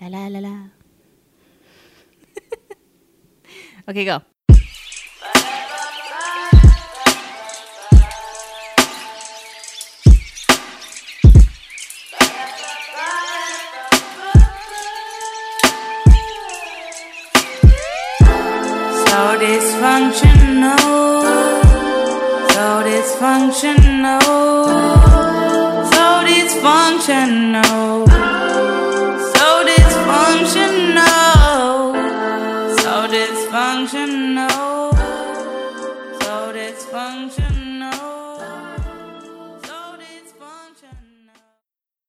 La la la la. okay, go. So dysfunctional, so dysfunctional, so dysfunctional,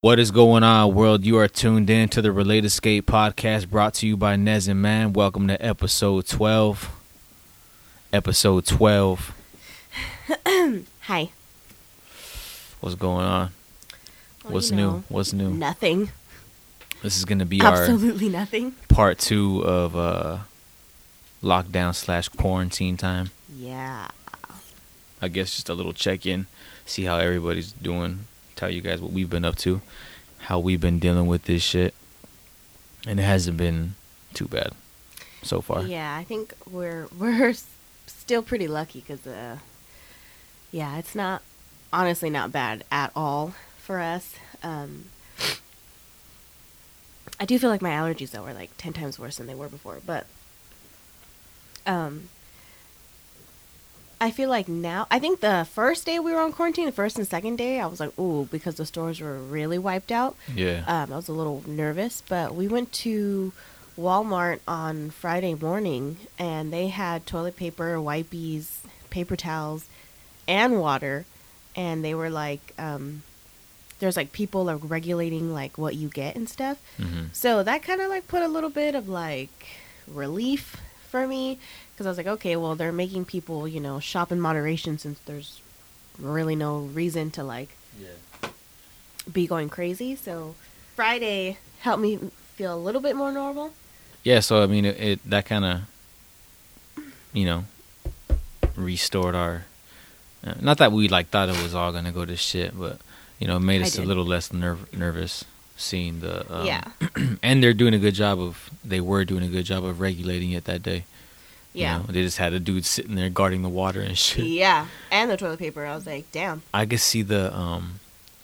What is going on, world? You are tuned in to the Relate Escape podcast brought to you by Nez and Man. Welcome to episode 12. Episode 12. Hi. What's going on? Well, What's you new? What's new? Nothing. This is going to be our Absolutely nothing. part two of uh, lockdown slash quarantine time. Yeah. I guess just a little check in, see how everybody's doing, tell you guys what we've been up to, how we've been dealing with this shit. And it hasn't been too bad so far. Yeah, I think we're we're still pretty lucky because uh, yeah, it's not honestly not bad at all for us. Um, I do feel like my allergies though are like ten times worse than they were before, but um, I feel like now. I think the first day we were on quarantine, the first and second day, I was like, ooh, because the stores were really wiped out. Yeah. Um, I was a little nervous, but we went to Walmart on Friday morning and they had toilet paper, wipies, paper towels, and water. And they were like, um, there's like people like regulating like what you get and stuff. hmm So that kind of like put a little bit of like relief for me because I was like, okay, well, they're making people, you know, shop in moderation since there's really no reason to like Yeah. be going crazy. So Friday helped me feel a little bit more normal. Yeah, so I mean, it, it that kind of, you know, restored our. Uh, not that we like thought it was all gonna go to shit, but you know, it made us a little less nerv- nervous seeing the. Um, yeah, and they're doing a good job of. They were doing a good job of regulating it that day. You yeah, know. they just had a dude sitting there guarding the water and shit. yeah, and the toilet paper. I was like, damn. I could see the um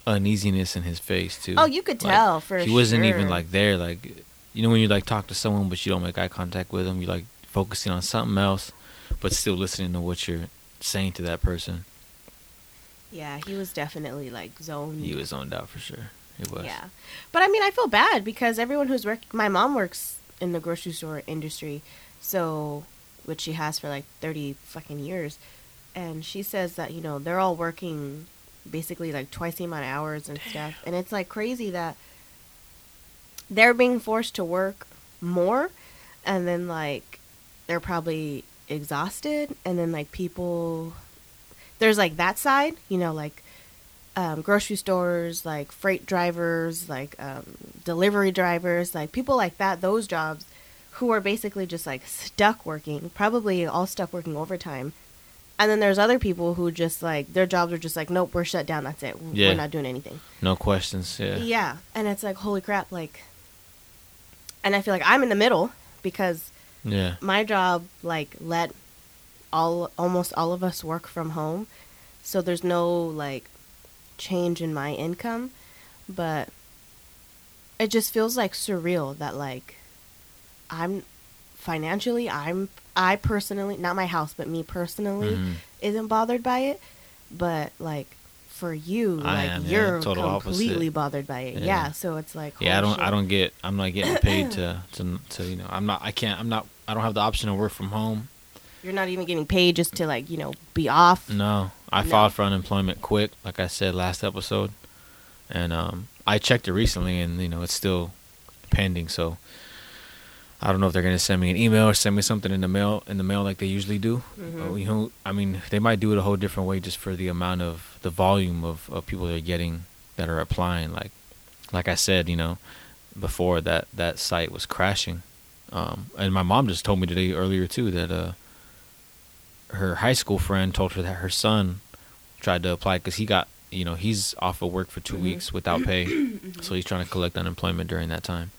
uneasiness in his face too. Oh, you could Like, tell for sure. he wasn't even like there like you know when you like talk to someone but you don't make eye contact with them you like focusing on something else but still listening to what you're saying to that person Yeah, he was definitely like zoned. he was zoned out for sure it was Yeah, but I mean, I feel bad because everyone who's work. My mom works in the grocery store industry, so which she has for like thirty fucking years, and she says that you know they're all working basically like twice the amount of hours and stuff, and it's like crazy that they're being forced to work more, and then like they're probably exhausted, and then like people, there's like that side, you know, like um, grocery stores, like freight drivers, like um, delivery drivers, like people like that, those jobs who are basically just like stuck working, probably all stuck working overtime. And then there's other people who just like their jobs are just like, nope, we're shut down. That's it. Yeah. We're not doing anything. no questions yeah Yeah. And it's like, holy crap. Like, and I feel like I'm in the middle because yeah my job like let all almost all of us work from home so there's no like change in my income but it just feels like surreal that like i'm financially i'm i personally not my house but me personally Mhm. isn't bothered by it but like for you I like am, yeah, you're total completely opposite. bothered by it Yeah. yeah, so it's like yeah i don't i don't get i'm not getting paid to, to to you know i'm not i can't i'm not i don't have the option to work from home you're not even getting paid just to like you know be off No, I No. filed for unemployment quick, like I said last episode, and um, I checked it recently, and you know it's still pending. So I don't know if they're gonna send me an email or send me something in the mail in the mail like they usually do. Mhm. Uh, you know, I mean, they might do it a whole different way just for the amount of the volume of, of people they're getting that are applying. Like, like I said, you know, before that that site was crashing, um, and my mom just told me today earlier too that uh, her high school friend told her that her son tried to apply because he got you know he's off of work for 2 Mhm. weeks without pay, so he's trying to collect unemployment during that time,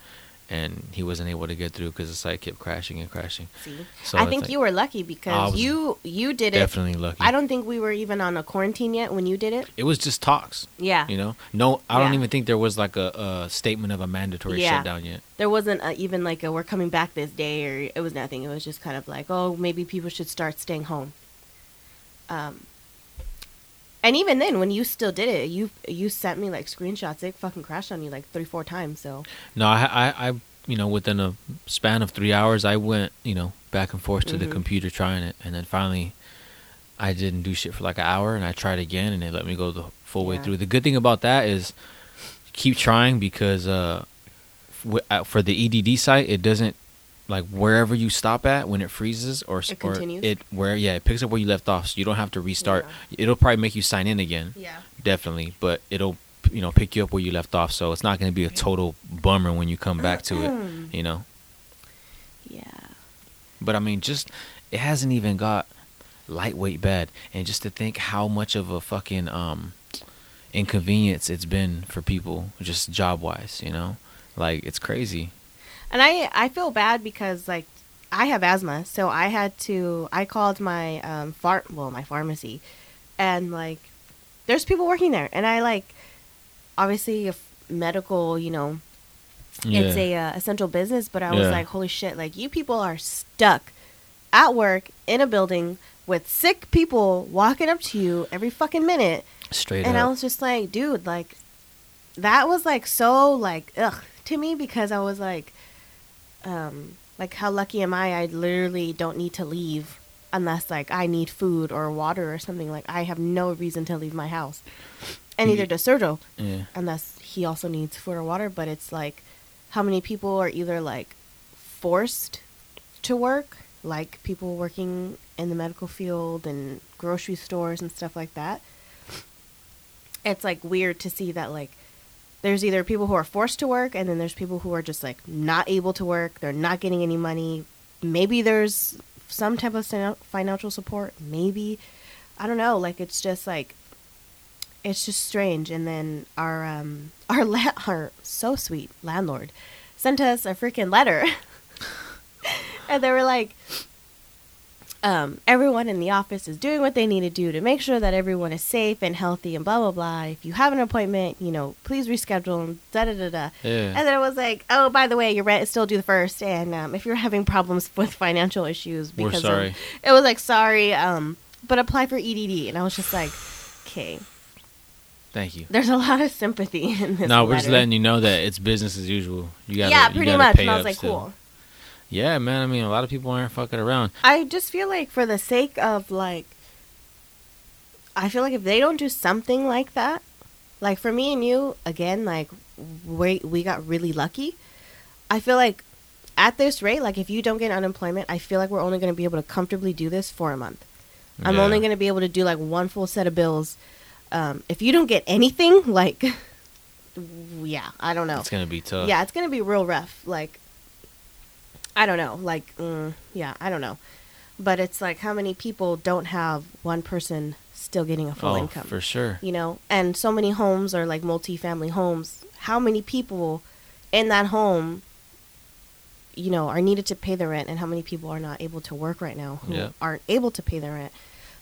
and he wasn't able to get through because the site kept crashing and crashing. See, So I think you were lucky because you you did it. Definitely lucky. I don't think we were even on a quarantine yet when you did it. It was just talks. Yeah, You know, no, I don't even think there was like a, a statement of a mandatory Yeah. shutdown yet. there wasn't a, even like a we're coming back this day or it was nothing. It was just kind of like oh maybe people should start staying home. Um, and even then when you still did it, you you sent me like screenshots. It fucking crashed on you like three four times. So No, I, I, I, you know, within a span of three hours, I went, you know, back and forth to the Mhm. computer trying it, and then finally, I didn't do shit for like an hour, and I tried again, and they let me go the full way through. The good thing about that is, keep trying because uh, uh, for the EDD site, it doesn't like wherever you stop at when it freezes or It or it where yeah it picks up where you left off, so you don't have to restart. It'll probably make you sign in again. Yeah, definitely but it'll you know pick you up where you left off so it's not going to be a total bummer when you come back to it you know? Yeah. but i mean just it hasn't even got lightweight bad and just to think how much of a fucking um inconvenience it's been for people just job wise you know? Like it's crazy And I I feel bad because like I have asthma, so I had to I called my um far well my pharmacy, and like there's people working there, and I like obviously if medical you know it's a uh, essential business, but I was Yeah. like holy shit like you people are stuck at work in a building with sick people walking up to you every fucking minute. Straight and I was just like, dude, like that was like so like ugh to me because I was like, um, like how lucky am I? I literally don't need to leave unless like I need food or water or something. Like I have no reason to leave my house, and neither does Sergio yeah unless he also needs food or water. But it's like how many people are either like forced to work, like people working in the medical field and grocery stores and stuff like that. It's like weird to see that like there's either people who are forced to work and then there's people who are just like not able to work, they're not getting any money. Maybe there's some type of financial support, maybe. I don't know, like it's just like it's just strange. And then our um our la- our so sweet landlord sent us a freaking letter. And they were like um, everyone in the office is doing what they need to do to make sure that everyone is safe and healthy and blah blah blah. If you have an appointment, you know, please reschedule and da da da da. yeah And then it was like, oh, by the way, your rent is still due the first, and um, if you're having problems with financial issues We're because sorry. Of, it was like sorry, um, but apply for EDD, and I was just like, okay, thank you there's a lot of sympathy in this. no we're just letting you know that it's business as usual you gotta yeah, pretty gotta much. And I was like, still. cool. Yeah man i mean a lot of people aren't fucking around I just feel like for the sake of like I feel like if they don't do something like that, like for me and you, again, like we we got really lucky. I feel like at this rate, like if you don't get unemployment, I feel like we're only going to be able to comfortably do this for a month. I'm only going to be able to do like one full set of bills. Um, if you don't get anything, like, yeah, I don't know. it's gonna be tough Yeah, it's gonna be real rough. Like, I don't know. Like, mm, yeah, I don't know. But it's like how many people don't have one person still getting a full oh income? for sure You know, and so many homes are like multi-family homes. How many people in that home, you know, are needed to pay the rent, and how many people are not able to work right now who Yeah. aren't able to pay the rent?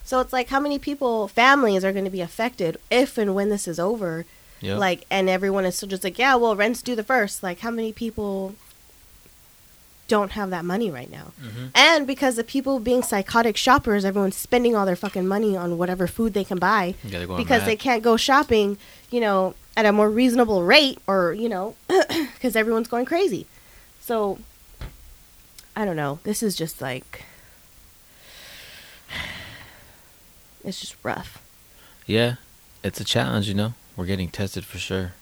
So it's like how many people, families, are going to be affected if and when this is over Yep. like and everyone is still just like yeah well rent's due the first like how many people don't have that money right now Mhm. and because of people being psychotic shoppers everyone's spending all their fucking money on whatever food they can buy You because mad. they can't go shopping you know at a more reasonable rate or you know because everyone's going crazy so i don't know this is just like it's just rough Yeah, it's a challenge, you know. We're getting tested for sure.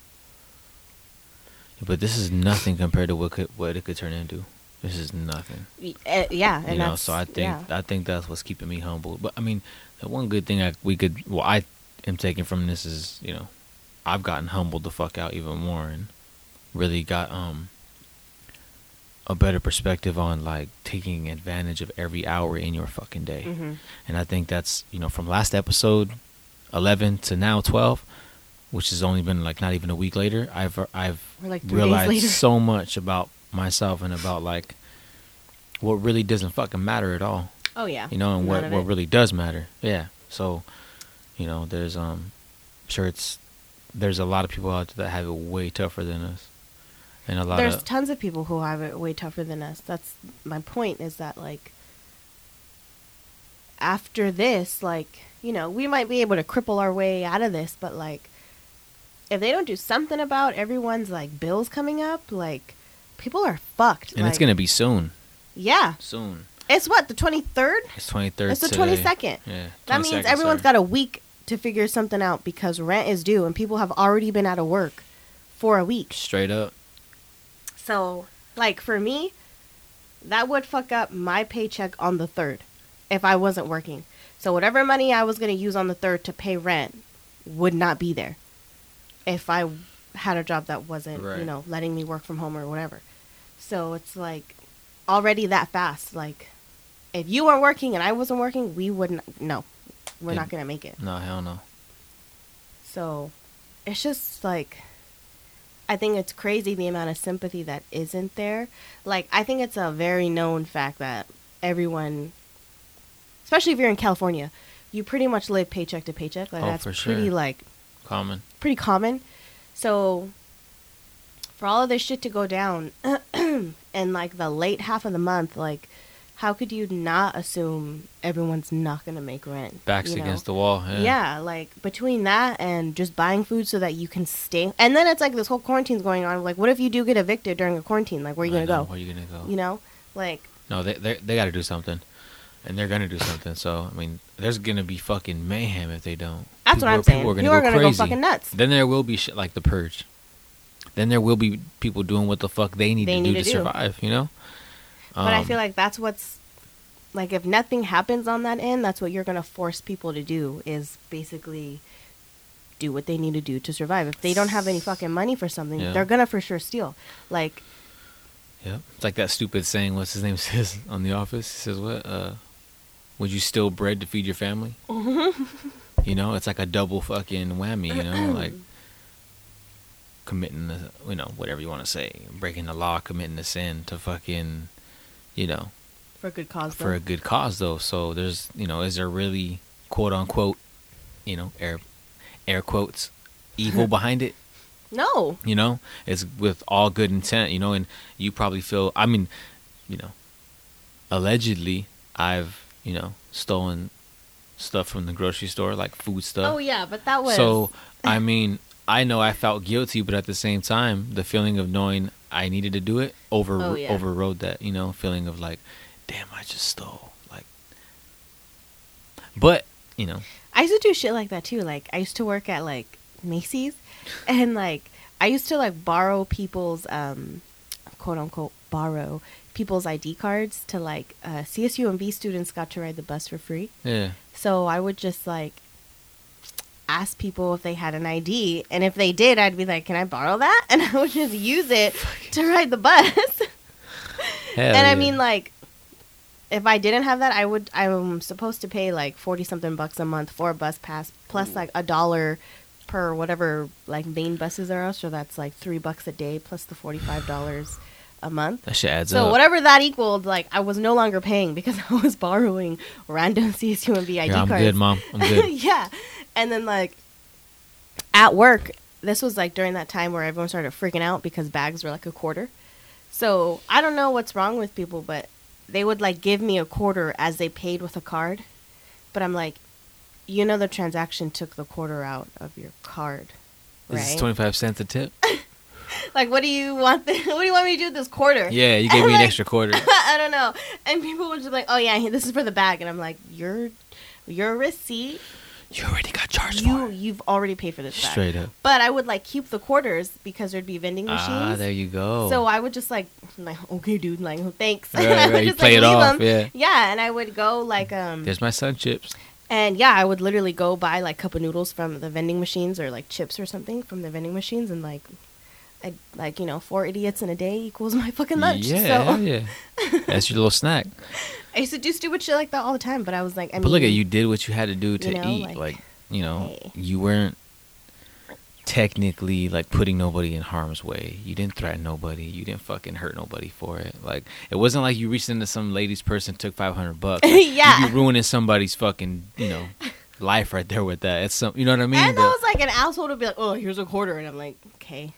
But this is nothing compared to what could what it could turn into. This is nothing. Uh, yeah you know, so I think yeah. I think that's what's keeping me humble. But I mean, the one good thing I we could well I am taking from this is you know, I've gotten humbled the fuck out even more and really got um a better perspective on like taking advantage of every hour in your fucking day. Mhm. And I think that's, you know, from last episode 11 to now 12, which has only been like not even a week later, I've I've like realized so much about myself and about like what really doesn't fucking matter at all. Oh yeah. You know, and None what what really does matter. Yeah. So, you know, there's um, I'm sure it's there's a lot of people out there that have it way tougher than us, and a lot There's of tons of people who have it way tougher than us. That's my point. Is that like after this, like you know, we might be able to cripple our way out of this, but like if they don't do something about everyone's like bills coming up, like people are fucked. and it's gonna be soon. yeah. Soon. It's what the twenty third. It's twenty third. It's the twenty second. Yeah. That means 22nd, everyone's sorry. got a week to figure something out because rent is due and people have already been out of work for a week. straight up. So, like for me, that would fuck up my paycheck on the 3rd if I wasn't working. So, whatever money I was going to use on the 3rd to pay rent would not be there if I had a job that wasn't, you know, letting me work from home or whatever. So, it's like already that fast. Like, if you weren't working and I wasn't working, we wouldn't, no, we're Yeah. not going to make it. No hell no. So it's just like I think it's crazy the amount of sympathy that isn't there. Like I think it's a very known fact that everyone especially if you're in California, you pretty much live paycheck to paycheck. Like Oh, that's pretty sure. like Common. pretty common. So for all of this shit to go down in like the late half of the month, like how could you not assume everyone's not gonna make rent? Backs you know? against the wall. Yeah. Yeah. like between that and just buying food so that you can stay. And then it's like this whole quarantine's going on. Like, what if you do get evicted during a quarantine? Like, where are you gonna go? Where are you gonna go? You know, like No, they they they got to do something, and they're gonna do something. So I mean, there's gonna be fucking mayhem if they don't. that's People what I'm are- saying. People are gonna People are go gonna crazy. go fucking nuts. Then there will be shit like the purge. Then there will be people doing what the fuck they need They to need do to to do. survive. You know. but I Um, feel like that's what's like if nothing happens on that end, that's what you're gonna force people to do is basically do what they need to do to survive. If they don't have any fucking money for something, Yeah. they're gonna for sure steal. Like Yeah, it's like that stupid saying. What's his name says on The Office? He says, "What? Uh, would you steal bread to feed your family?" you know, it's like a double fucking whammy. You know, like committing, the, you know, whatever you want to say, breaking the law, committing the sin to fucking, you know, for a good cause. for though. a good cause though. So there's, you know, is there really quote unquote, you know, air, air quotes, evil behind it? no. you know it's with all good intent you know and you probably feel i mean you know allegedly i've you know stolen stuff from the grocery store like food stuff Oh yeah, but that was so i mean i know i felt guilty but at the same time the feeling of knowing i needed to do it over Oh, yeah. overrode that you know feeling of like damn i just stole like but you know I used to do shit like that too. Like I used to work at like Macy's, and like I used to like borrow people's um, quote unquote borrow people's ID cards to like uh, CSUMB students got to ride the bus for free. yeah So I would just like ask people if they had an ID, and if they did, I'd be like, "Can I borrow that?" And I would just use it to ride the bus. Hell and I yeah. mean, like, if I didn't have that, I would. I'm supposed to pay like forty something bucks a month for a bus pass, plus like a dollar per whatever like main buses are. So that's like three bucks a day plus the forty five dollars a month. that shit adds So up whatever that equaled, like I was no longer paying because I was borrowing random CSUMB ID yeah, i'm cards. good mom i'm good yeah. And then like at work, this was like during that time where everyone started freaking out because bags were like a quarter. So I don't know what's wrong with people, but they would like give me a quarter as they paid with a card. But I'm like, you know, the transaction took the quarter out of your card, Is this right? 25 cents a tip like, what do you want? The, what do you want me to do with this quarter? Yeah, you gave me an extra quarter. I don't know. And people were just like, "Oh yeah, this is for the bag," and I'm like, "Your, your receipt, You already got charged you for it. you've already paid for this bag." Straight up. But I would like keep the quarters because there'd be vending machines. Ah, there you go. So I would just like, like okay, dude, like thanks. Right, and I would right, just play like it leave off, them. yeah. Yeah, and I would go like um There's my sun chips. and yeah, I would literally go buy like cup of noodles from the vending machines or like chips or something from the vending machines and like I like you know four idiots in a day equals my fucking lunch. Yeah, so yeah. That's your little snack. I used to do stupid shit like that all the time, but I was like, I mean, but look at you did what you had to do to you know, eat. like, Like, you know, hey. you weren't technically like putting nobody in harm's way. You didn't threaten nobody. You didn't fucking hurt nobody for it. Like it wasn't like you reached into some lady's purse and took five hundred bucks. Like, Yeah. you'd be ruining somebody's fucking you know life right there with that. It's some you know what I mean. and But that was like an asshole to be like, "Oh, here's a quarter," and I'm like, "Okay,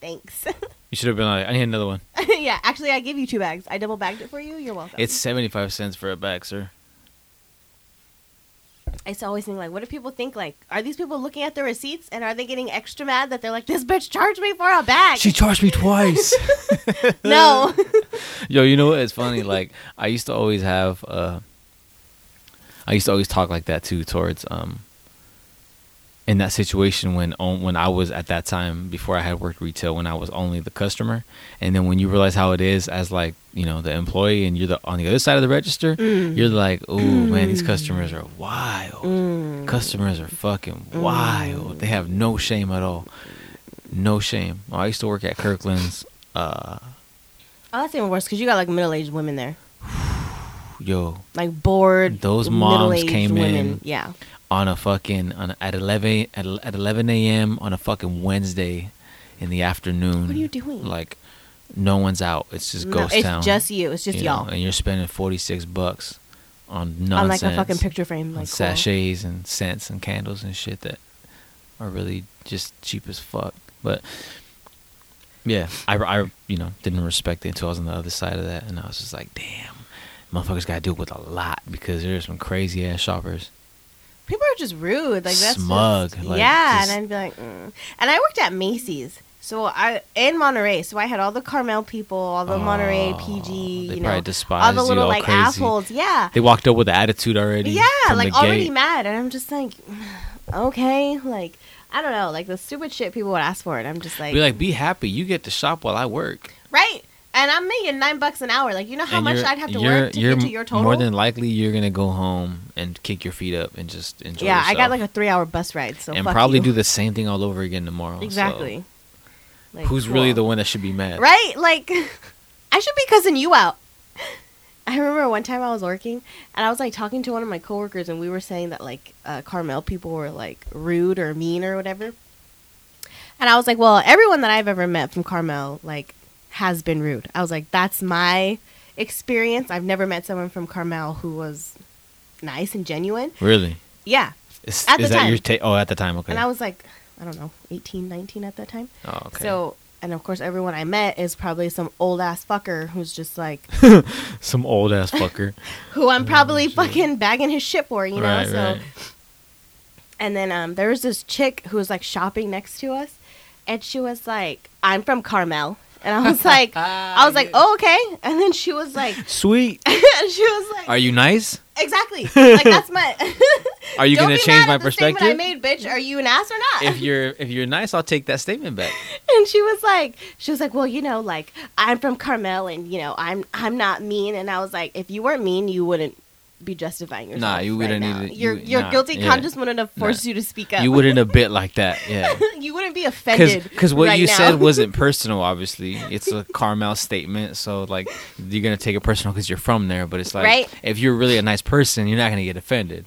thanks." you should have been like, I need another one. yeah, actually, I gave you two bags. I double bagged it for you. You're welcome. It's seventy five cents for a bag, sir. I used to always think like, what do people think? Like, are these people looking at the receipts and are they getting extra mad that they're like, this bitch charged me for a bag? She charged me twice. no. Yo, you know what? It's funny. Like I used to always have. uh I used to always talk like that too towards um. In that situation when when I was at that time before I had worked retail when I was only the customer. And then when you realize how it is as like you know the employee and you're the on the other side of the register you're like oh man these customers are wild. Mm. customers are fucking wild. They have no shame at all. No shame. I used to work at Kirkland's uh Oh, that's even worse because you got like middle aged women there, yo like bored. Those moms came women. in. Yeah. on a fucking on a, at 11 at, at 11 a.m. on a fucking Wednesday in the afternoon. What are you doing? Like no one's out. It's just No, ghost it's town. just you. It's just you y'all and you're spending 46 bucks on nothing. on like a fucking picture frame, like cool. sachets and scents and candles and shit that are really just cheap as fuck. But yeah, I, I you know didn't respect it until I was on the other side of that, and I was just like, damn, motherfuckers got to deal with a lot because there's some crazy ass shoppers. People are just rude. Like that's Smug, just- like, yeah, just- and I'd be like, mm. and I worked at Macy's. So I in Monterey, so I had all the Carmel people, all the Monterey Oh, PG, you know, all the little like crazy. assholes. Yeah, They walked up with an attitude already. yeah, like already gate. mad, and I'm just like, okay, like I don't know, like the stupid shit people would ask for and I'm just like, Be like, be happy. You get to shop while I work. right? And I'm making nine bucks an hour. Like you know how And much I'd have to work to get to your total. More than likely, you're gonna go home and kick your feet up and just enjoy. yeah, I got like a three hour bus ride, so and probably you. do the same thing all over again tomorrow. so exactly. Like, who's really the one that should be mad? Right? Like, I should be cussing you out. I remember one time I was working and I was like talking to one of my coworkers and we were saying that like uh, Carmel people were like rude or mean or whatever. And I was like, well, everyone that I've ever met from Carmel like has been rude. I was like, that's my experience. I've never met someone from Carmel who was nice and genuine. Really? Yeah. Is, At is the that time. your take? Oh, at the time, okay. And I was like, I don't know, 18, 19 at that time. oh, okay. So, and of course, everyone I met is probably some old ass fucker who's just like, some old ass fucker. who I'm probably shit. fucking bagging his shit for, you know? right, so, right. and then um, there was this chick who was like shopping next to us, and she was like, "I'm from Carmel," and I was like, I was like, "Oh, okay," and then she was like, Sweet. and she was like, Are you nice? exactly, like that's my. Are you gonna change my at the statement perspective? I made, bitch. Are you an ass or not? if you're if you're nice, I'll take that statement back. and she was like she was like well you know like i'm from carmel and you know i'm i'm not mean and i was like if you weren't mean you wouldn't be justifying yourself Nah, you wouldn't now. need to- your you- your nah, guilty yeah. conscience wouldn't have forced Nah. you to speak up You wouldn't have bit like that. Yeah. you wouldn't be offended Because what right you now. said wasn't personal. Obviously, it's a Carmel statement. So like you're gonna take it personal because you're from there. But it's like Right. if you're really a nice person, you're not gonna get offended.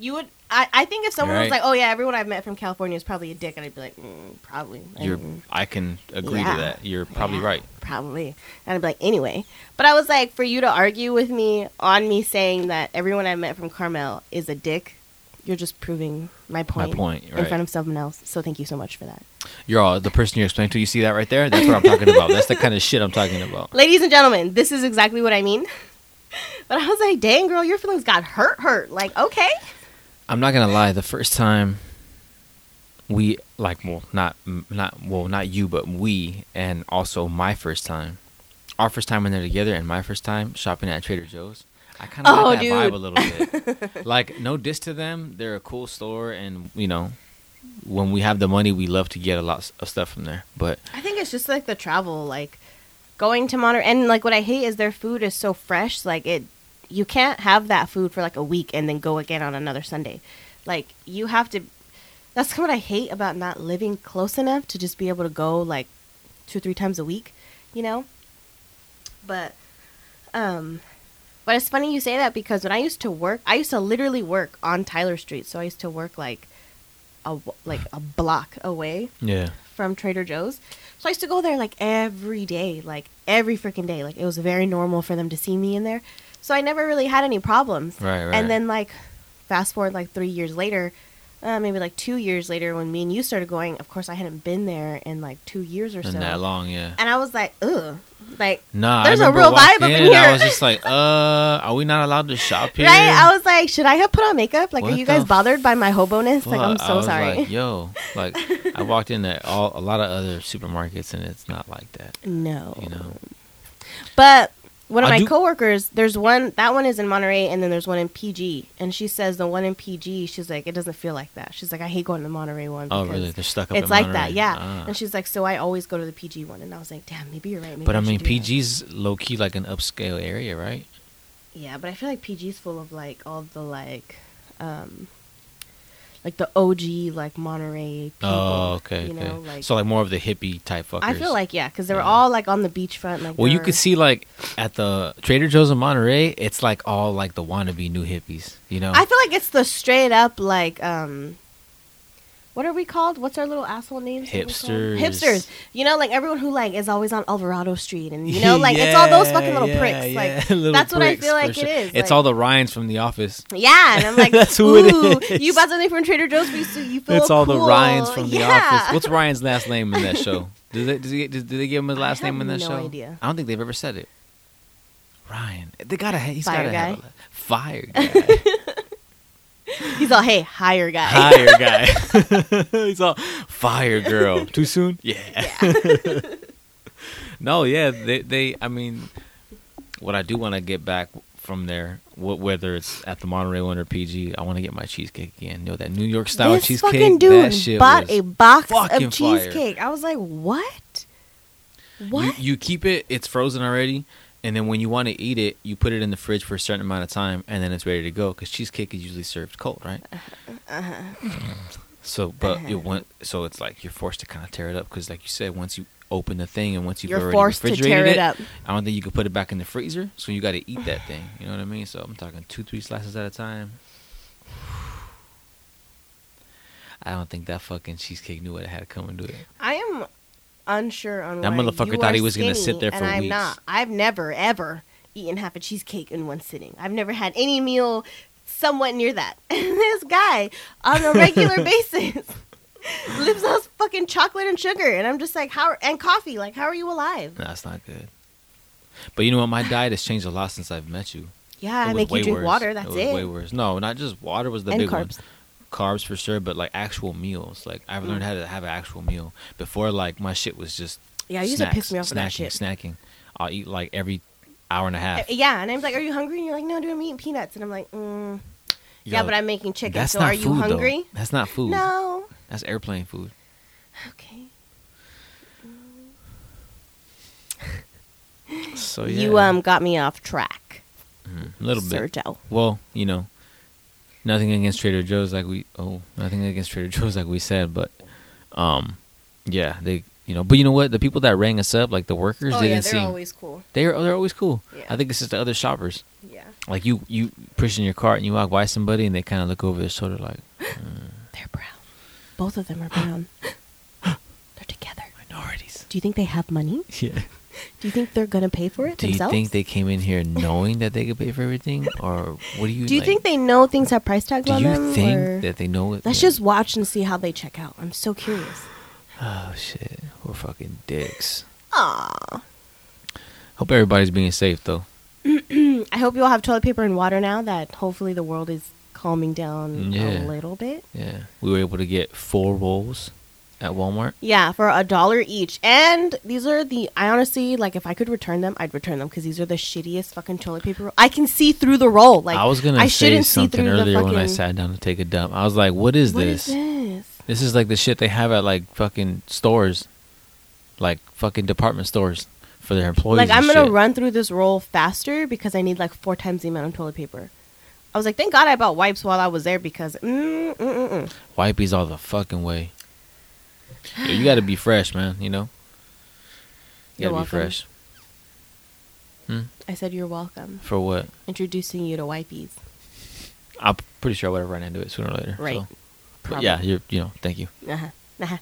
you would I, I think if someone was like oh yeah everyone i've met from california is probably a dick and i'd be like mm, probably You're. Mm, I can agree Yeah. to that. You're probably yeah, right. probably and i'd be like anyway but i was like for you to argue with me on me saying that everyone i met from carmel is a dick you're just proving my point, point, in right. in front of someone else. So thank you so much for that. You're all the person you're explaining to. You see that right there? That's what I'm talking about. That's the kind of shit I'm talking about. Ladies and gentlemen, this is exactly what I mean. But I was like, dang girl, your feelings got hurt hurt. Like, okay. I'm not gonna lie. The first time we like, well, not not well, not you, but we, and also my first time, our first time when they're together, and my first time shopping at Trader Joe's. I kind of Oh, got that dude. vibe a little bit. like, no diss to them. They're a cool store, and you know, when we have the money, we love to get a lot of stuff from there. But I think it's just like the travel, like going to Monterey and like what I hate is their food is so fresh, like it you can't have that food for like a week and then go again on another Sunday. Like you have to that's what I hate about not living close enough to just be able to go like two, or three times a week, you know? But um but it's funny you say that because when I used to work, I used to literally work on Tyler Street. So I used to work like a like a block away Yeah. from Trader Joe's. So I used to go there like every day, like every freaking day. Like it was very normal for them to see me in there. So I never really had any problems. Right, right. And then like fast forward like 3 years later, uh, maybe like 2 years later when me and you started going, of course I hadn't been there in like 2 years or And so. that long, yeah. And I was like, "Ugh." Like Nah, There's I a remember real walking vibe up in and I here. was just like, uh, are we not allowed to shop here? Right? I was like, should I have put on makeup? Like, What are you guys the bothered by my hobo-ness? Like, I'm Fuck. I so was sorry. Like, Yo, like I walked in there all a lot of other supermarkets and it's not like that. no. You know. But one of I my do- coworkers, there's one, that one is in Monterey, and then there's one in PG. And she says the one in PG, she's like, it doesn't feel like that. She's like, I hate going to the Monterey one. Oh, really? They're stuck up. It's in like Monterey. that, yeah. Ah. And she's like, so I always go to the PG one. And I was like, damn, maybe you're right. Maybe but I should mean, do that." PG's low key like an upscale area, right? Yeah, but I feel like PG's full of like all the like, um, like the OG like Monterey people. oh, okay. You okay. know, like so like more of the hippie type fuckers. I feel like yeah, because they were Yeah. all like on the beachfront. Like Well, you could see like at the Trader Joe's in Monterey, it's like all like the wannabe new hippies. You know? I feel like it's the straight up like um what are we called? What's our little asshole names? that we call? Hipsters. Hipsters. You know, like everyone who like is always on Alvarado Street and you know, like it's all those fucking little Yeah, pricks. yeah, Like little that's what I feel like sure. it is. It's like- all the Ryans from The Office. Yeah, and I'm like, That's who it "Ooh, is. You bought something from Trader Joe's, but you, so you feel It's all the cool." Ryans from The Yeah. Office. What's Ryan's last name in that show? Do they, do they give him his last name in that show? no show? idea. I don't think they've ever said it. Ryan. They gotta. He's Fire gotta have a, fire guy. He's all, hey, hire guy. Fire guy. He's all fire girl. Too soon? Yeah. no, yeah. They, they. I mean, what I do want to get back from there, wh- whether it's at the Monterey one or PG, I want to get my cheesecake again. Yo, that New York style this cheesecake. fucking dude bought a box of fire. cheesecake. I was like, what? What? You, you keep it, it's frozen already, and then when you want to eat it, you put it in the fridge for a certain amount of time, and then it's ready to go. Because cheesecake is usually served cold, right? Uh-huh. So, but it went. So it's like you're forced to kind of tear it up because, like you said, once you open the thing and once you've You're already forced to refrigerated tear it it, up. I don't think you can put it back in the freezer. So you got to eat that thing. You know what I mean? So I'm talking two, three slices at a time. I don't think that fucking cheesecake knew what it had coming to it. I am unsure on That motherfucker you thought he was gonna sit there for and I'm weeks. not. I've never ever eaten half a cheesecake in one sitting. I've never had any meal somewhat near that. And this guy on a regular basis lives off fucking chocolate and sugar, and I'm just like, how and coffee. Like, how are you alive? That's not good. But you know what? My diet has changed a lot since I've met you. Yeah, It I make you drink worse. water. That's was it. Way worse. No, not just water was the And big carbs. one. Carbs for sure, but like actual meals. Like I've learned how to have an actual meal. Before, like my shit was just Yeah, you used to piss me off with that snacking, shit. snacking. I'll eat like every hour and a half. Yeah, and I'm like, "Are you hungry?" And you're like, "No, dude, I'm eating peanuts." And I'm like, mm, "Yeah, but I'm making chicken. That's So not are you food, though. hungry?" That's not food. No. That's airplane food. Okay. So yeah, You um got me off track, Mhm, a little bit. Sergio. Well, you know, nothing against Trader Joe's like we oh nothing against Trader Joe's like we said, but um, yeah, they you know, but you know what? The people that rang us up, like the workers, Oh they yeah, didn't they're seem always cool. they're they're always cool. Yeah. I think it's just the other shoppers. Yeah, Like you you push in your cart and you walk by somebody and they kind of look over their shoulder like they're brown. Both of them are brown. they're together. minorities. Do you think they have money? Yeah. Do you think they're gonna pay for it Do themselves? you think they came in here knowing that they could pay for everything, or what do you? Do you like, think they know things have price tags Do on you them? think or- that they know it? Let's just watch and see how they check out. I'm so curious. Oh shit, we're fucking dicks. Aw. Hope everybody's being safe though. I hope you all have toilet paper and water now that hopefully the world is calming down Yeah. a little bit. Yeah, we were able to get four rolls at Walmart. Yeah, for a dollar each. And these are the, I honestly, like, if I could return them, I'd return them because these are the shittiest fucking toilet paper. roll. I can see through the roll. Like, I was gonna I say shouldn't see something through the earlier when I sat down to take a dump. I was like, "What is What this? is this? This is like the shit they have at like fucking stores, like fucking department stores for their employees." Like, I'm going to shit. run through this roll faster because I need like four times the amount of toilet paper. I was like, thank God I bought wipes while I was there because, mm, mm, mm, mm. All the fucking way. Yo, you got to be fresh, man. You know. You You're gotta be welcome. fresh. Hmm? I said, you're welcome. For what? Introducing you to wipies. I'm pretty sure I would have run into it sooner or later. Right. so. Yeah, you're you know, thank you. Uh-huh. Uh-huh.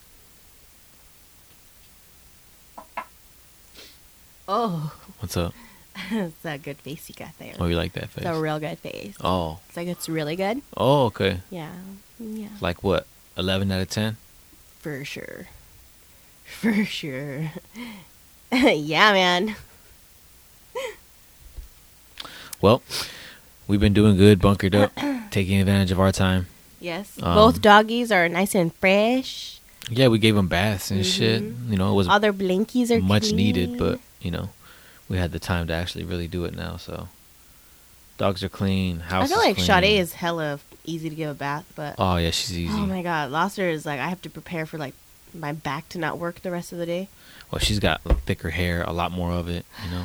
Oh, What's up? it's a good face you got there. Oh, you like that face? It's a real good face. Oh, It's like it's really good. oh, okay. Yeah, yeah, Like what? Eleven out of ten. For sure, for sure. yeah, man. Well, we've been doing good, bunkered up, taking advantage of our time. Yes, Um, both doggies are nice and fresh. Yeah, we gave them baths and shit. Mhm. You know, it was All their blinkies are much needed, but you know, we had the time to actually really do it now. So, dogs are clean. House. I feel like clean. Sade is hella easy to give a bath, but Oh yeah, she's easy. oh my god, Lobster is like I have to prepare for like my back to not work the rest of the day. Well, she's got thicker hair, a lot more of it. You know,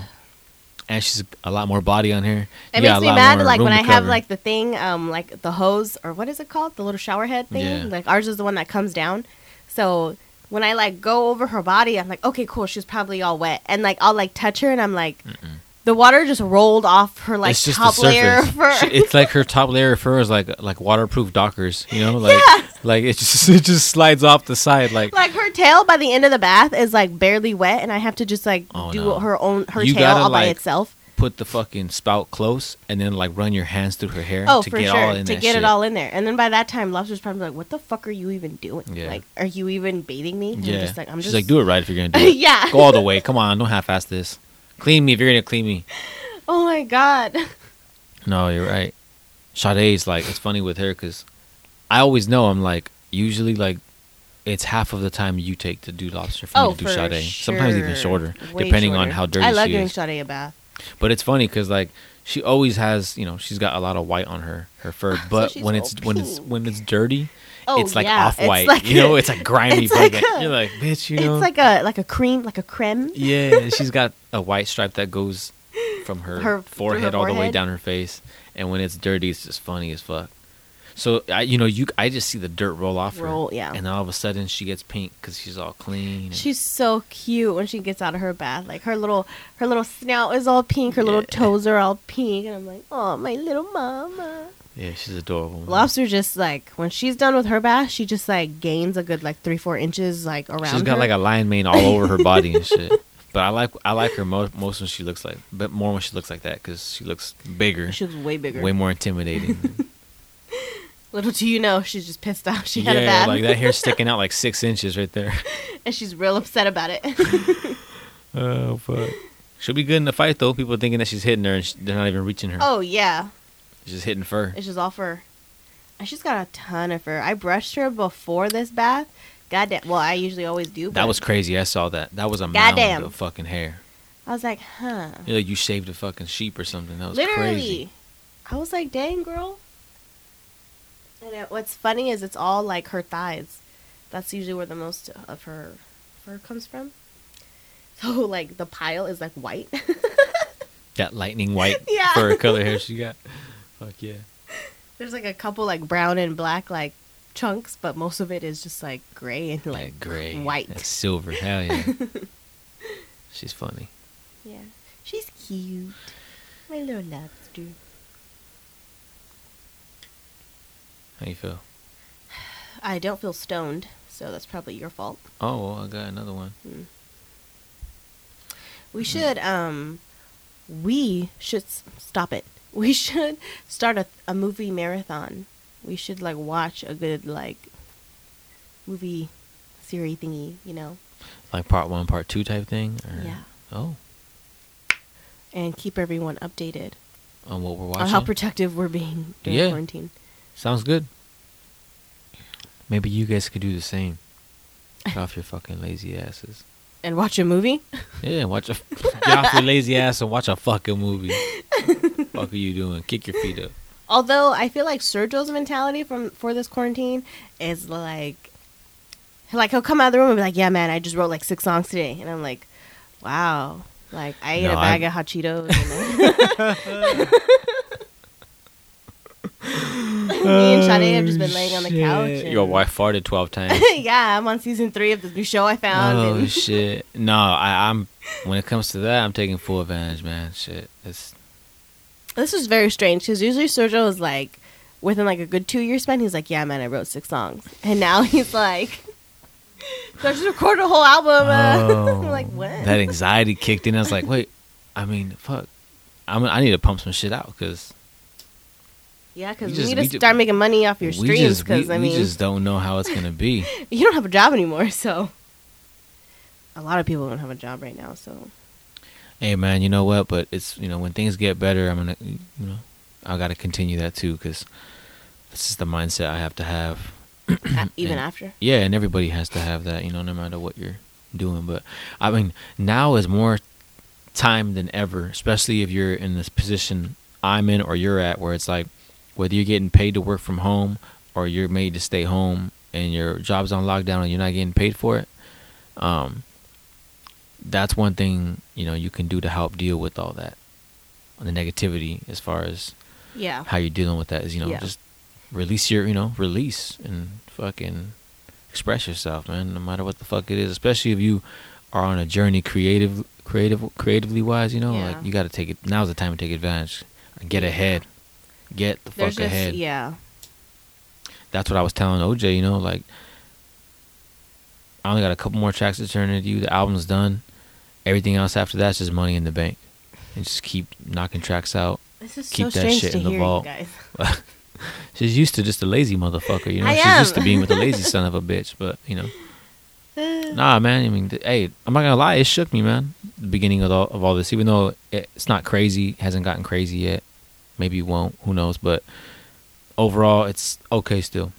and she's a lot more body on her. It You got makes me mad like when I have like the thing, um, like the hose or what is it called, the little shower head thing. Yeah. Like ours is the one that comes down. So when I like go over her body, I'm like, okay, cool, she's probably all wet, and like I'll like touch her, and I'm like, the water just rolled off her like it's just top the layer of fur. She- it's like her top layer of fur is like like waterproof Dockers. You know, like Yeah. like it just it just slides off the side. Like, like her tail by the end of the bath is like barely wet, and I have to just like Oh, do no. her own her You tail gotta, all by like, itself. put the fucking spout close and then like run your hands through her hair Oh, to for get sure, all in to get shit. it all in there, and then by that time, Lobster's probably like, "What the fuck are you even doing? Yeah. Like, are you even bathing me?" And I'm Yeah, just like, I'm she's just like, do it right if you're gonna do it. yeah. Go all the way. Come on, don't half-ass this. Clean me if you're gonna clean me. Oh my god. No, you're right. Sade's like it's funny with her because I always know I'm like usually like it's half of the time you take to do lobster for oh, me to do Sade. Sometimes even shorter, Way depending on how dirty I love she giving is. Sade a bath. But it's funny because like she always has you know she's got a lot of white on her her fur, but she's when it's when it's when it's dirty, Oh, it's like yeah. off white. like you know, it's like grimy it's like a- You're like, bitch, you know. It's like a like a cream, like a creme. Yeah, she's got a white stripe that goes from her, Her- through her forehead all the way down her face, and when it's dirty, it's just funny as fuck. So I, you know, you I just see the dirt roll off Roll, her, yeah. and all of a sudden she gets pink because she's all clean. and- She's so cute when she gets out of her bath. Like her little her little snout is all pink, her little toes are all pink, and I'm like, oh my little mama. Yeah, she's adorable. Lobster just like when she's done with her bath, she just like gains a good like three four inches like around. She's got her. like a lion mane all over her body and shit. But I like I like her most most when she looks like, but more when she looks like that because she looks bigger, She was way bigger. way more intimidating. Little do you know, she's just pissed off. She had a bath, like that hair sticking out like six inches right there. and she's real upset about it. Oh fuck. She'll be good in the fight though. People thinking that she's hitting her and they're not even reaching her. oh yeah, She's just hitting fur. it's just all fur. And she's got a ton of fur. I brushed her before this bath. Goddamn. Well, I usually always do. That was crazy. I saw that. That was a Goddamn. mound of fucking hair. I was like, huh. You like you shaved a fucking sheep or something. That was Literally. crazy. I was like, dang, girl. And it, what's funny is it's all like her thighs. That's usually where the most of her fur comes from. So, like, the pile is like white. That lightning white Yeah. fur color hair she got. Fuck yeah. There's like a couple like brown and black like chunks, but most of it is just like gray and like Like gray. white. That's silver. Hell yeah. She's funny. Yeah. She's cute. My little lobster. How you feel? I don't feel stoned, so that's probably your fault. Oh, well, I got another one. We should um we should s- stop it. We should start a, a movie marathon. We should like watch a good like movie series thingy, you know, Like part one, part two type thing? Or? Yeah. Oh. and keep everyone updated On what we're watching. on how protective we're being during Yeah. quarantine. Sounds good. Maybe you guys could do the same. Get off your fucking lazy asses. And watch a movie? Yeah, watch a get off your lazy ass and watch a fucking movie. Fuck are you doing? Kick your feet up. Although I feel like Sergio's mentality from for this quarantine is like, like he'll come out of the room and be like, "Yeah, man, I just wrote like six songs today," and I'm like, "Wow." Like I ate No, a bag I- of hot Cheetos. Me and Sade have just been laying on the oh, couch. Shit. and- Your wife farted twelve times. yeah, I'm on season three of this new show I found. oh and shit! No, I, I'm. When it comes to that, I'm taking full advantage, man. Shit, it's this is very strange because usually Sergio is like, within like a good two year span, he's like, "Yeah, man, I wrote six songs," and now he's like, "So I just recorded a whole album." uh." I'm like, "What?" Oh, That anxiety kicked in. I was like, wait, I mean, fuck. I'm, I need to pump some shit out because yeah, because we we just- need to start making money off your streams. Because I mean, we just don't know how it's gonna be. you don't have a job anymore, so a lot of people don't have a job right now. So hey man, you know what? But it's you know when things get better, I'm gonna you know I got to continue that too because this is the mindset I have to have. even And- after, Yeah, and everybody has to have that, you know, no matter what you're doing. But I mean, now is more time than ever, especially if you're in this position I'm in or you're at, where it's like whether you're getting paid to work from home or you're made to stay home and your job's on lockdown and you're not getting paid for it. Um, that's one thing you know you can do to help deal with all that, the negativity as far as yeah, how you're dealing with that is you know Yeah. just release your you know release and fucking express yourself man no matter what the fuck it is especially if you are on a journey creative creative creatively wise you know Yeah. like you got to take it now's the time to take advantage. Get ahead. Get the there's fuck just ahead. yeah, that's what i was telling oj you know like i only got a couple more tracks to turn into you. The album's done everything else after that's just money in the bank and just keep knocking tracks out this is Keep so that strange shit to in the vault. She's used to just a lazy motherfucker, you know. I She's am. used to being with a lazy son of a bitch, but you know, nah, man. I mean, th- hey, I'm not gonna lie, it shook me, man. The beginning of all of all this, even though it, it's not crazy, hasn't gotten crazy yet. Maybe it won't. Who knows? But overall, it's okay still.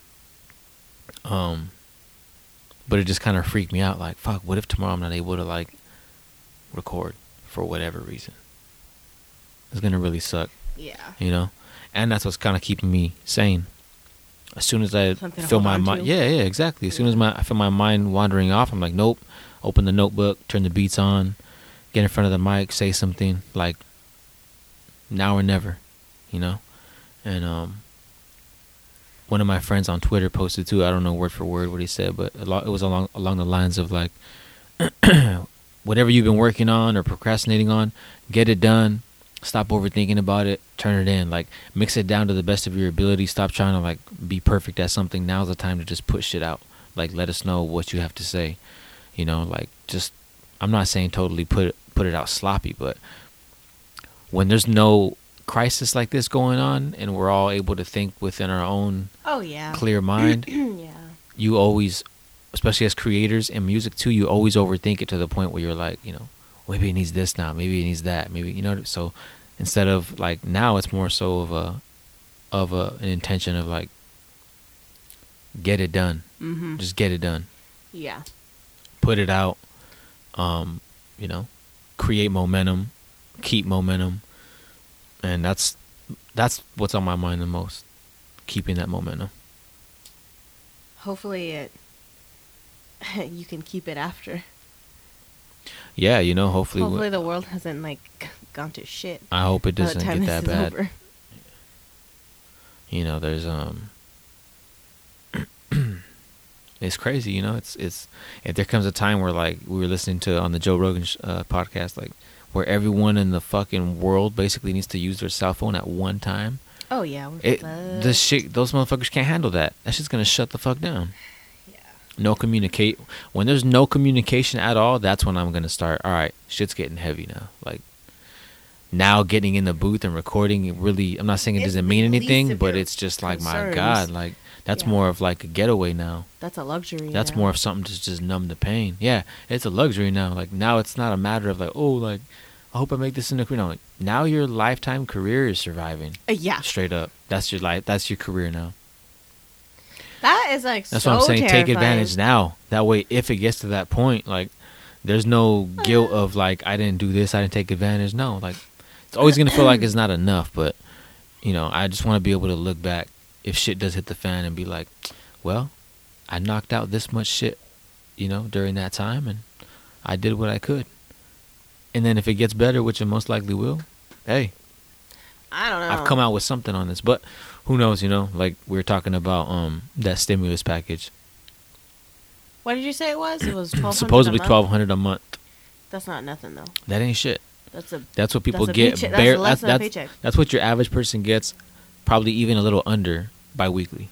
Um, but it just kind of freaked me out. Like, fuck, what if tomorrow I'm not able to like record for whatever reason? It's gonna really suck. Yeah, you know? And that's what's kind of keeping me sane. As soon as i Something feel my mind yeah yeah exactly. As soon as my i feel my mind wandering off i'm like nope. Open the notebook turn the beats on get in front of the mic say something like now or never you know? And um one of my friends on twitter posted too i don't know word for word what he said but a lot, it was along along the lines of like whatever you've been working on or procrastinating on get it done. Stop overthinking about it. Turn it in. Like mix it down to the best of your ability. Stop trying to like be perfect at something. Now's the time to just put shit out. Like let us know what you have to say. You know like just i'm not saying totally put it put it out sloppy but when there's no crisis like this going on and we're all able to think within our own oh yeah, clear mind yeah, you always especially as creators in music too you always overthink it to the point where you're like you know maybe it needs this now maybe it needs that maybe you know so instead of like now it's more so of a of a an intention of like get it done. Mm-hmm. just get it done. Yeah, put it out um you know create momentum keep momentum and that's that's what's on my mind the most keeping that momentum. Hopefully it you can keep it after. yeah you know hopefully, Hopefully we- the world hasn't like gone to shit. i hope it doesn't get that bad over. you know there's um it's crazy you know it's it's if there comes a time where like we were listening to on the joe rogan sh- uh, podcast like where everyone in the fucking world basically needs to use their cell phone at one time Oh yeah, it the shit those motherfuckers can't handle that that shit's gonna shut the fuck down. No communicate when there's no communication at all that's when i'm gonna start all right shit's getting heavy now. Like now getting in the booth and recording really i'm not saying it It's doesn't mean anything but it's just like my god like that's Yeah. more of like a getaway now. That's a luxury. that's now. more of something to just numb the pain. Yeah it's a luxury now. Like now it's not a matter of like oh like i hope i make this in a career no, like now your lifetime career is surviving. Uh, yeah, straight up. That's your life that's your career now that is like That's so what I'm saying. Take advantage now. That way, if it gets to that point, like, there's no guilt of like I didn't do this, I didn't take advantage. No, like, it's always gonna feel like it's not enough. But you know, I just want to be able to look back if shit does hit the fan and be like, well, I knocked out this much shit, you know, during that time, and I did what I could. And then if it gets better, which it most likely will, hey, I don't know. I've come out with something on this. But who knows? You know, like we were talking about um that stimulus package. What did you say it was? It was supposedly twelve hundred a month. That's not nothing though. That ain't shit. That's a That's what people that's get. paycheck- bare- that's less that's, than a that's, paycheck. that's what your average person gets probably even a little under biweekly.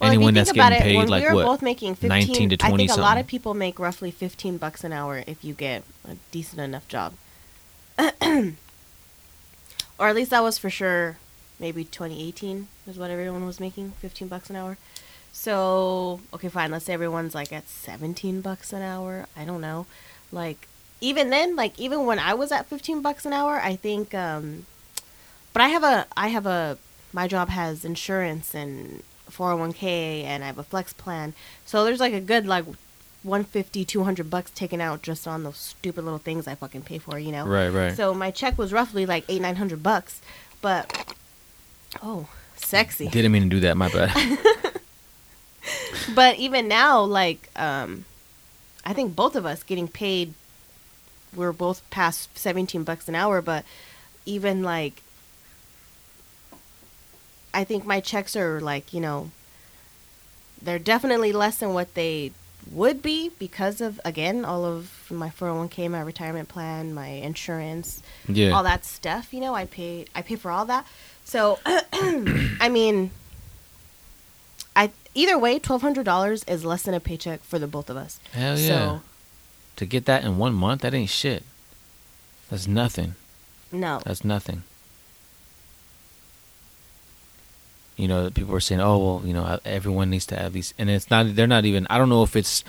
Well, Anyone that's getting it, paid when like we were what? both making 15, 19 to twenty. I 20 think a lot of people make roughly 15 bucks an hour if you get a decent enough job. or at least that was for sure maybe 2018 is what everyone was making, 15 bucks an hour. So, okay, fine, let's say everyone's like at 17 bucks an hour. I don't know. Like even then, like even when I was at 15 bucks an hour, I think um but I have a I have a my job has insurance and 401k and I have a flex plan. So there's like a good like 150 200 bucks taken out just on those stupid little things I fucking pay for, you know. Right, right. So my check was roughly like 8 900 bucks, but oh, sexy. Didn't mean to do that. My bad. but even now like um I think both of us getting paid we're both past 17 bucks an hour, but even like I think my checks are like, you know, they're definitely less than what they would be because of again all of my 401k, my retirement plan, my insurance, yeah. all that stuff, you know, I pay I pay for all that. So I mean I either way $1200 is less than a paycheck for the both of us. Hell yeah. So to get that in one month, that ain't shit. That's nothing. no. That's nothing. You know, people are saying, "Oh, well, you know, everyone needs to at least," and it's not. They're not even. I don't know if it's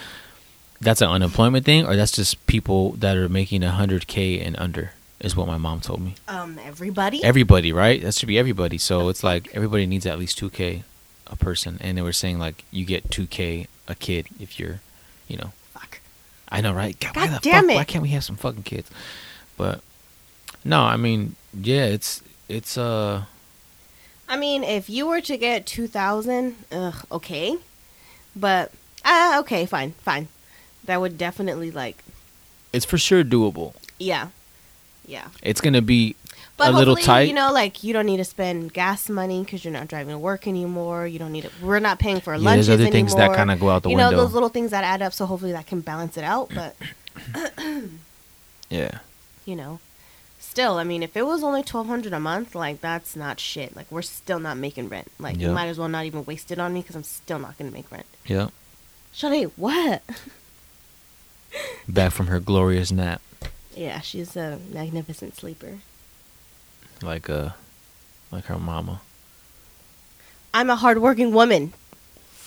that's an unemployment thing or that's just people that are making a hundred k and under. Is what my mom told me. Um everybody? Everybody, right? That should be everybody. So it's like everybody needs at least two k a person, and they were saying like you get two k a kid if you're, you know, Fuck. I know, right? God, why God damn fuck, it. Why can't we have some fucking kids? But no, I mean, yeah, it's it's uh I mean, if you were to get 2000, ugh, okay. But uh okay, fine, fine. That would definitely like it's for sure doable. yeah. Yeah. It's gonna be But a little tight. you know, like you don't need to spend gas money cuz you're not driving to work anymore. You don't need to we're not paying for yeah, lunches there's other things that kind of go out the window. you know, those little things that add up, so hopefully that can balance it out, but yeah, you know. Still, I mean, if it was only twelve hundred a month, like that's not shit. Like we're still not making rent. Like you might as well not even waste it on me because I'm still not gonna make rent. yeah. Shade, what? Back from her glorious nap, Yeah, she's a magnificent sleeper. like uh, like her mama. I'm a hardworking woman.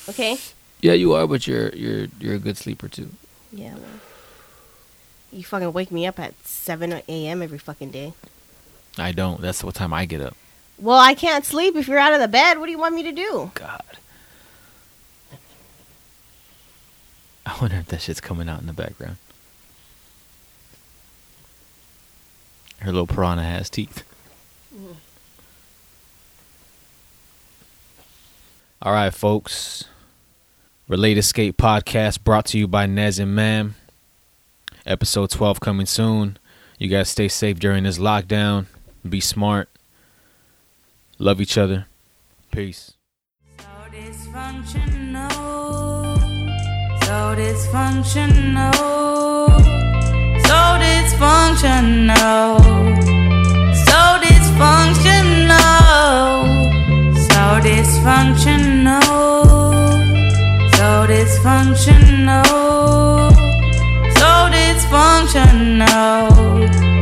Okay. Yeah, you are, but you're you're you're a good sleeper too. Yeah. Well, you fucking wake me up at seven a.m. every fucking day. I don't. That's what time I get up. Well, I can't sleep if you're out of the bed. What do you want me to do? God. I wonder if that shit's coming out in the background. Her little piranha has teeth. Mm-hmm. All right, folks. Relate Escape podcast brought to you by Nez and Mam. Episode 12 coming soon. You guys stay safe during this lockdown. Be smart. Love each other. Peace. So dysfunctional. So dysfunctional. So dysfunctional. So dysfunctional. So dysfunctional. So dysfunctional. So dysfunctional.